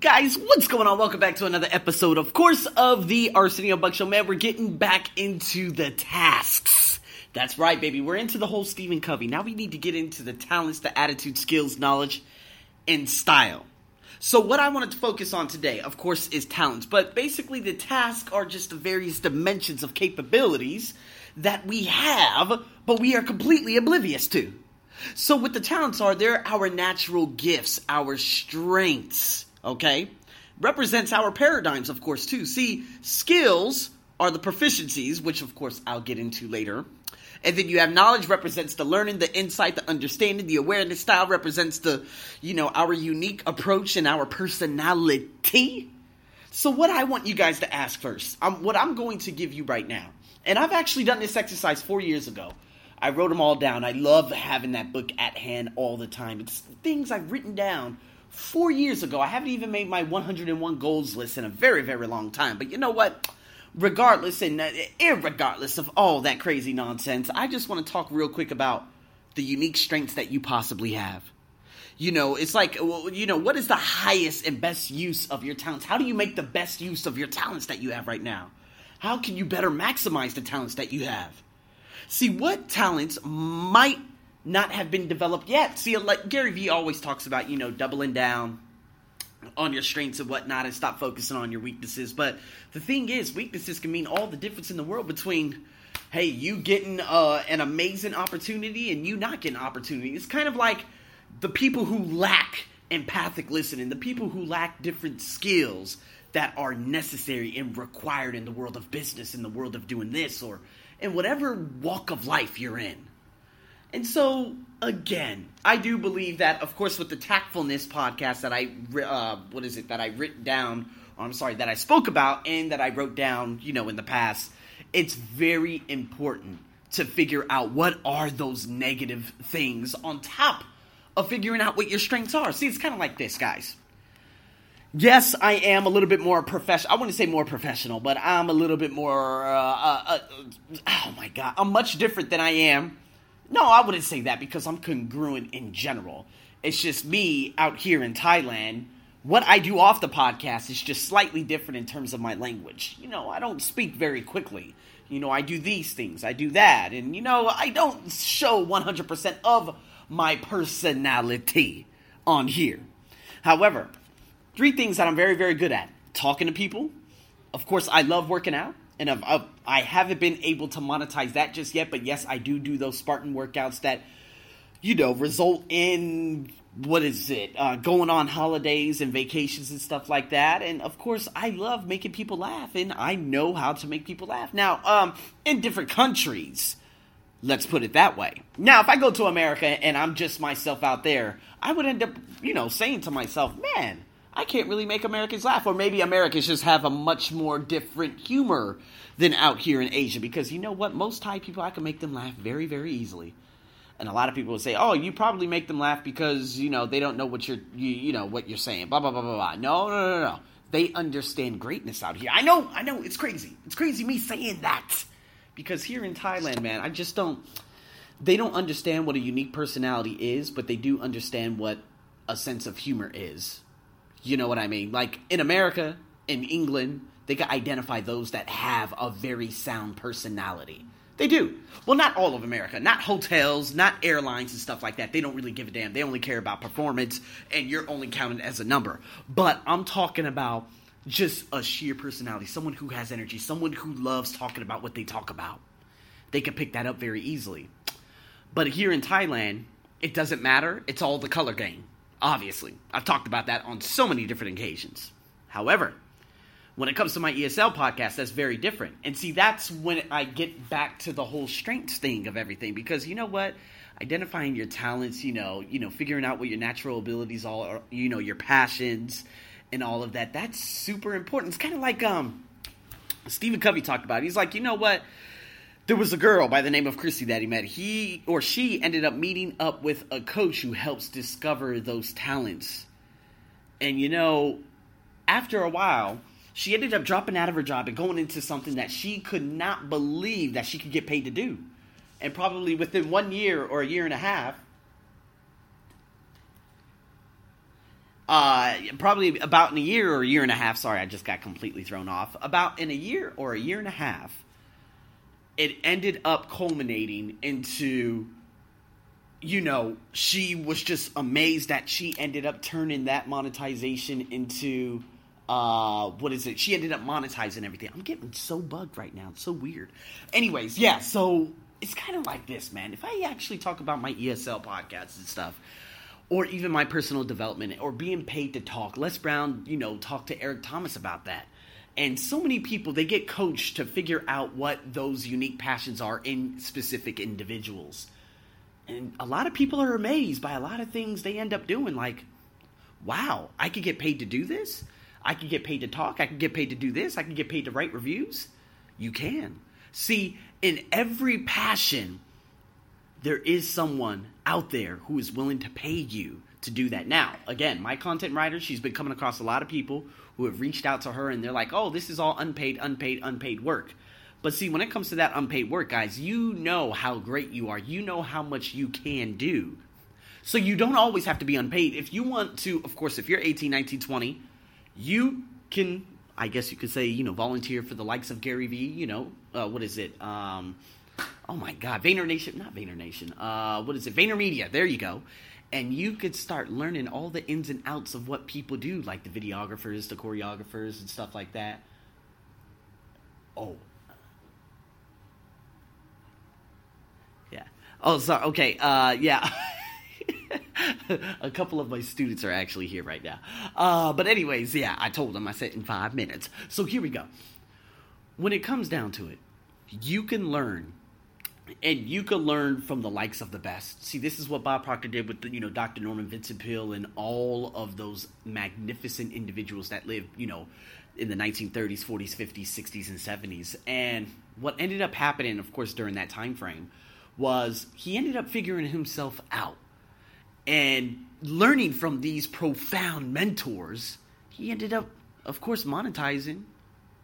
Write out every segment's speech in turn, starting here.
Guys, what's going on? Welcome back to another episode, of course, of the Arsenio Buck Show. Man, we're getting back into the tasks. That's right, baby. We're into the whole Stephen Covey. Now we need to get into the talents, the attitude, skills, knowledge, and style. So, what I wanted to focus on today, of course, is talents. But basically, the tasks are just the various dimensions of capabilities that we have, but we are completely oblivious to. So, what the talents are, they're our natural gifts, our strengths okay? Represents our paradigms, of course, too. See, skills are the proficiencies, which, of course, I'll get into later. And then you have knowledge represents the learning, the insight, the understanding, the awareness. Style represents the, you know, our unique approach and our personality. So, what I want you guys to ask first, um, what I'm going to give you right now, and I've actually done this exercise four years ago. I wrote them all down. I love having that book at hand all the time. It's things I've written down four years ago. I haven't even made my 101 goals list in a very, very long time. But you know what? Regardless and uh, irregardless of all that crazy nonsense, I just want to talk real quick about the unique strengths that you possibly have. You know, it's like, well, you know, what is the highest and best use of your talents? How do you make the best use of your talents that you have right now? How can you better maximize the talents that you have? See, what talents might not have been developed yet. See, like Gary Vee always talks about, you know, doubling down on your strengths and whatnot and stop focusing on your weaknesses. But the thing is, weaknesses can mean all the difference in the world between, hey, you getting uh, an amazing opportunity and you not getting opportunity. It's kind of like the people who lack empathic listening, the people who lack different skills that are necessary and required in the world of business, in the world of doing this, or in whatever walk of life you're in. And so, again, I do believe that, of course, with the tactfulness podcast that I, uh, what is it, that I written down, or I'm sorry, that I spoke about and that I wrote down, you know, in the past, it's very important to figure out what are those negative things on top of figuring out what your strengths are. See, it's kind of like this, guys. Yes, I am a little bit more professional. I wouldn't say more professional, but I'm a little bit more. Uh, uh, uh, oh my god, I'm much different than I am no, I wouldn't say that because I'm congruent in general. It's just me out here in Thailand. What I do off the podcast is just slightly different in terms of my language. You know, I don't speak very quickly. You know, I do these things, I do that. And, you know, I don't show 100% of my personality on here. However, three things that I'm very, very good at talking to people. Of course, I love working out and I've, I've, I haven't been able to monetize that just yet. But yes, I do do those Spartan workouts that you know result in what is it uh, going on holidays and vacations and stuff like that and of course i love making people laugh and i know how to make people laugh now um, in different countries let's put it that way now if i go to america and i'm just myself out there i would end up you know saying to myself man I can't really make Americans laugh. Or maybe Americans just have a much more different humor than out here in Asia. Because you know what? Most Thai people, I can make them laugh very, very easily. And a lot of people will say, "Oh, you probably make them laugh because you know they don't know what you're, you, you know, what you're saying." Blah blah blah blah blah. No, no, no, no. They understand greatness out here. I know, I know. It's crazy. It's crazy me saying that because here in Thailand, man, I just don't. They don't understand what a unique personality is, but they do understand what a sense of humor is. You know what I mean? Like in America, in England, they can identify those that have a very sound personality. They do. Well, not all of America, not hotels, not airlines and stuff like that. They don't really give a damn. They only care about performance, and you're only counted as a number. But I'm talking about just a sheer personality, someone who has energy, someone who loves talking about what they talk about. They can pick that up very easily. But here in Thailand, it doesn't matter. It's all the color game. Obviously, I've talked about that on so many different occasions. However, when it comes to my ESL podcast, that's very different. And see, that's when I get back to the whole strengths thing of everything because you know what? Identifying your talents, you know, you know, figuring out what your natural abilities all are, you know, your passions and all of that. That's super important. It's kind of like um Stephen Covey talked about. It. He's like, "You know what? There was a girl by the name of Christy that he met. He or she ended up meeting up with a coach who helps discover those talents. And you know, after a while, she ended up dropping out of her job and going into something that she could not believe that she could get paid to do. And probably within one year or a year and a half, uh, probably about in a year or a year and a half. Sorry, I just got completely thrown off. About in a year or a year and a half, it ended up culminating into, you know, she was just amazed that she ended up turning that monetization into, uh, what is it? She ended up monetizing everything. I'm getting so bugged right now. It's so weird. Anyways, yeah, so it's kind of like this, man. If I actually talk about my ESL podcasts and stuff, or even my personal development or being paid to talk. Les Brown, you know, talked to Eric Thomas about that. And so many people, they get coached to figure out what those unique passions are in specific individuals. And a lot of people are amazed by a lot of things they end up doing. Like, wow, I could get paid to do this? I could get paid to talk. I could get paid to do this. I could get paid to write reviews. You can. See, in every passion, there is someone out there who is willing to pay you to do that. Now, again, my content writer, she's been coming across a lot of people who have reached out to her and they're like, oh, this is all unpaid, unpaid, unpaid work. But see, when it comes to that unpaid work, guys, you know how great you are. You know how much you can do. So you don't always have to be unpaid. If you want to, of course, if you're 18, 19, 20, you can, I guess you could say, you know, volunteer for the likes of Gary Vee, you know, uh, what is it? Um, oh my God, Vayner Nation, not Vayner Nation. Uh, what is it? VaynerMedia. There you go. And you could start learning all the ins and outs of what people do, like the videographers, the choreographers, and stuff like that. Oh. Yeah. Oh, sorry. Okay. Uh, yeah. a couple of my students are actually here right now. Uh, but anyways, yeah, I told them I said in five minutes. So here we go. When it comes down to it, you can learn and you can learn from the likes of the best. See, this is what Bob Proctor did with you know Dr. Norman Vincent Peale and all of those magnificent individuals that lived, you know, in the 1930s, 40s, 50s, 60s, and 70s. And what ended up happening, of course, during that time frame, was he ended up figuring himself out and learning from these profound mentors. He ended up, of course, monetizing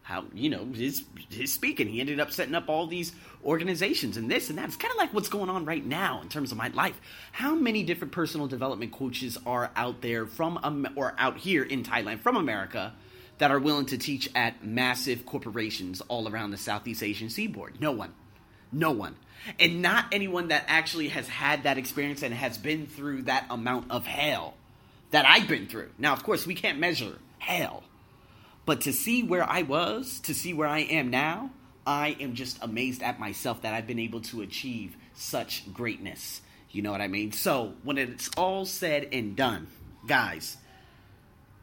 how you know his his speaking. He ended up setting up all these organizations and this and that. It's kind of like what's going on right now in terms of my life. How many different personal development coaches are out there from um, or out here in Thailand from America that are willing to teach at massive corporations all around the Southeast Asian seaboard? No one. No one. And not anyone that actually has had that experience and has been through that amount of hell that I've been through. Now, of course, we can't measure hell but to see where I was, to see where I am now, I am just amazed at myself that I've been able to achieve such greatness. You know what I mean? So, when it's all said and done, guys,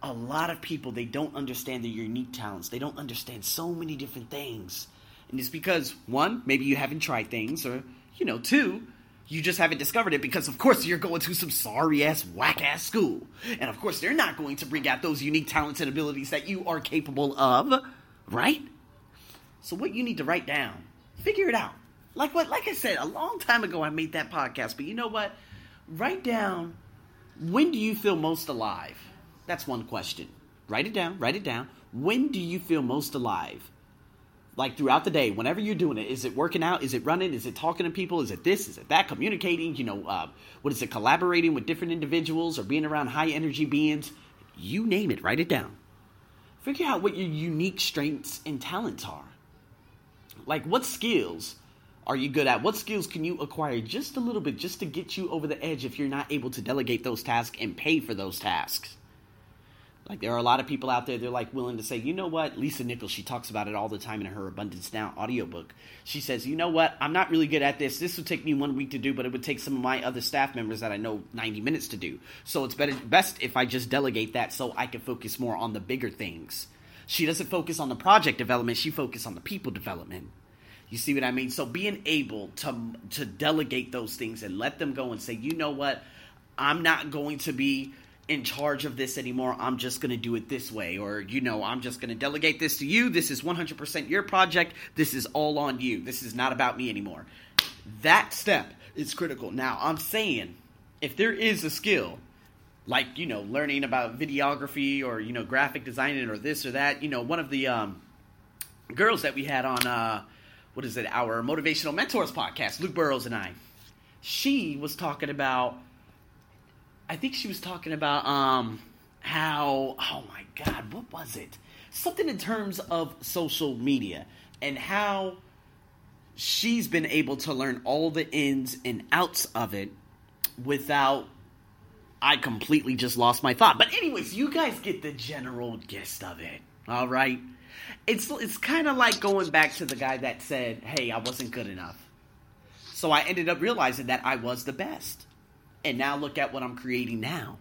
a lot of people they don't understand their unique talents. They don't understand so many different things. And it's because one, maybe you haven't tried things or you know, two, you just haven't discovered it because, of course, you're going to some sorry ass, whack ass school. And of course, they're not going to bring out those unique talents and abilities that you are capable of, right? So, what you need to write down, figure it out. Like what, like I said, a long time ago, I made that podcast, but you know what? Write down when do you feel most alive? That's one question. Write it down, write it down. When do you feel most alive? Like throughout the day, whenever you're doing it, is it working out? Is it running? Is it talking to people? Is it this? Is it that? Communicating? You know, uh, what is it? Collaborating with different individuals or being around high energy beings? You name it. Write it down. Figure out what your unique strengths and talents are. Like, what skills are you good at? What skills can you acquire just a little bit just to get you over the edge if you're not able to delegate those tasks and pay for those tasks? Like there are a lot of people out there they're like willing to say, you know what? Lisa Nichols, she talks about it all the time in her Abundance Now audiobook. She says, you know what? I'm not really good at this. This would take me one week to do, but it would take some of my other staff members that I know 90 minutes to do. So it's better best if I just delegate that so I can focus more on the bigger things. She doesn't focus on the project development, she focuses on the people development. You see what I mean? So being able to to delegate those things and let them go and say, you know what? I'm not going to be in charge of this anymore. I'm just going to do it this way. Or, you know, I'm just going to delegate this to you. This is 100% your project. This is all on you. This is not about me anymore. That step is critical. Now, I'm saying if there is a skill, like, you know, learning about videography or, you know, graphic designing or this or that, you know, one of the um, girls that we had on, uh, what is it, our Motivational Mentors podcast, Luke Burrows and I, she was talking about I think she was talking about um how oh my god, what was it? Something in terms of social media and how she's been able to learn all the ins and outs of it without I completely just lost my thought. But anyways, you guys get the general gist of it. All right? It's it's kind of like going back to the guy that said, "Hey, I wasn't good enough." So I ended up realizing that I was the best. And now look at what I'm creating now.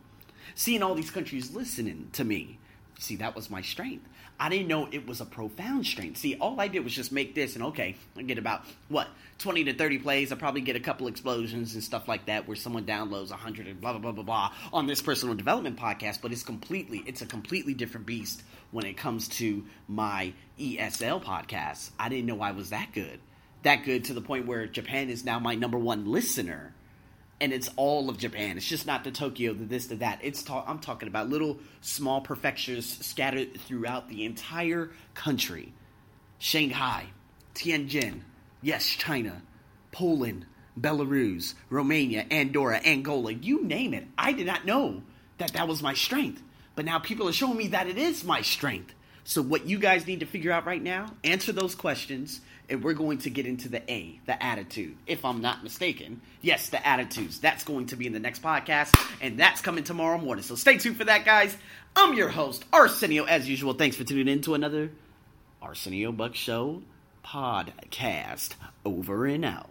Seeing all these countries listening to me. See, that was my strength. I didn't know it was a profound strength. See, all I did was just make this, and okay, I get about what twenty to thirty plays. I probably get a couple explosions and stuff like that, where someone downloads hundred and blah blah blah blah blah on this personal development podcast. But it's completely, it's a completely different beast when it comes to my ESL podcast. I didn't know I was that good, that good to the point where Japan is now my number one listener and it's all of Japan. It's just not the Tokyo, the this, the that. It's ta- I'm talking about little small prefectures scattered throughout the entire country. Shanghai, Tianjin, yes, China, Poland, Belarus, Romania, Andorra, Angola, you name it. I did not know that that was my strength. But now people are showing me that it is my strength. So what you guys need to figure out right now, answer those questions and we're going to get into the A, the attitude, if I'm not mistaken. Yes, the attitudes. That's going to be in the next podcast, and that's coming tomorrow morning. So stay tuned for that, guys. I'm your host, Arsenio, as usual. Thanks for tuning in to another Arsenio Buck Show podcast. Over and out.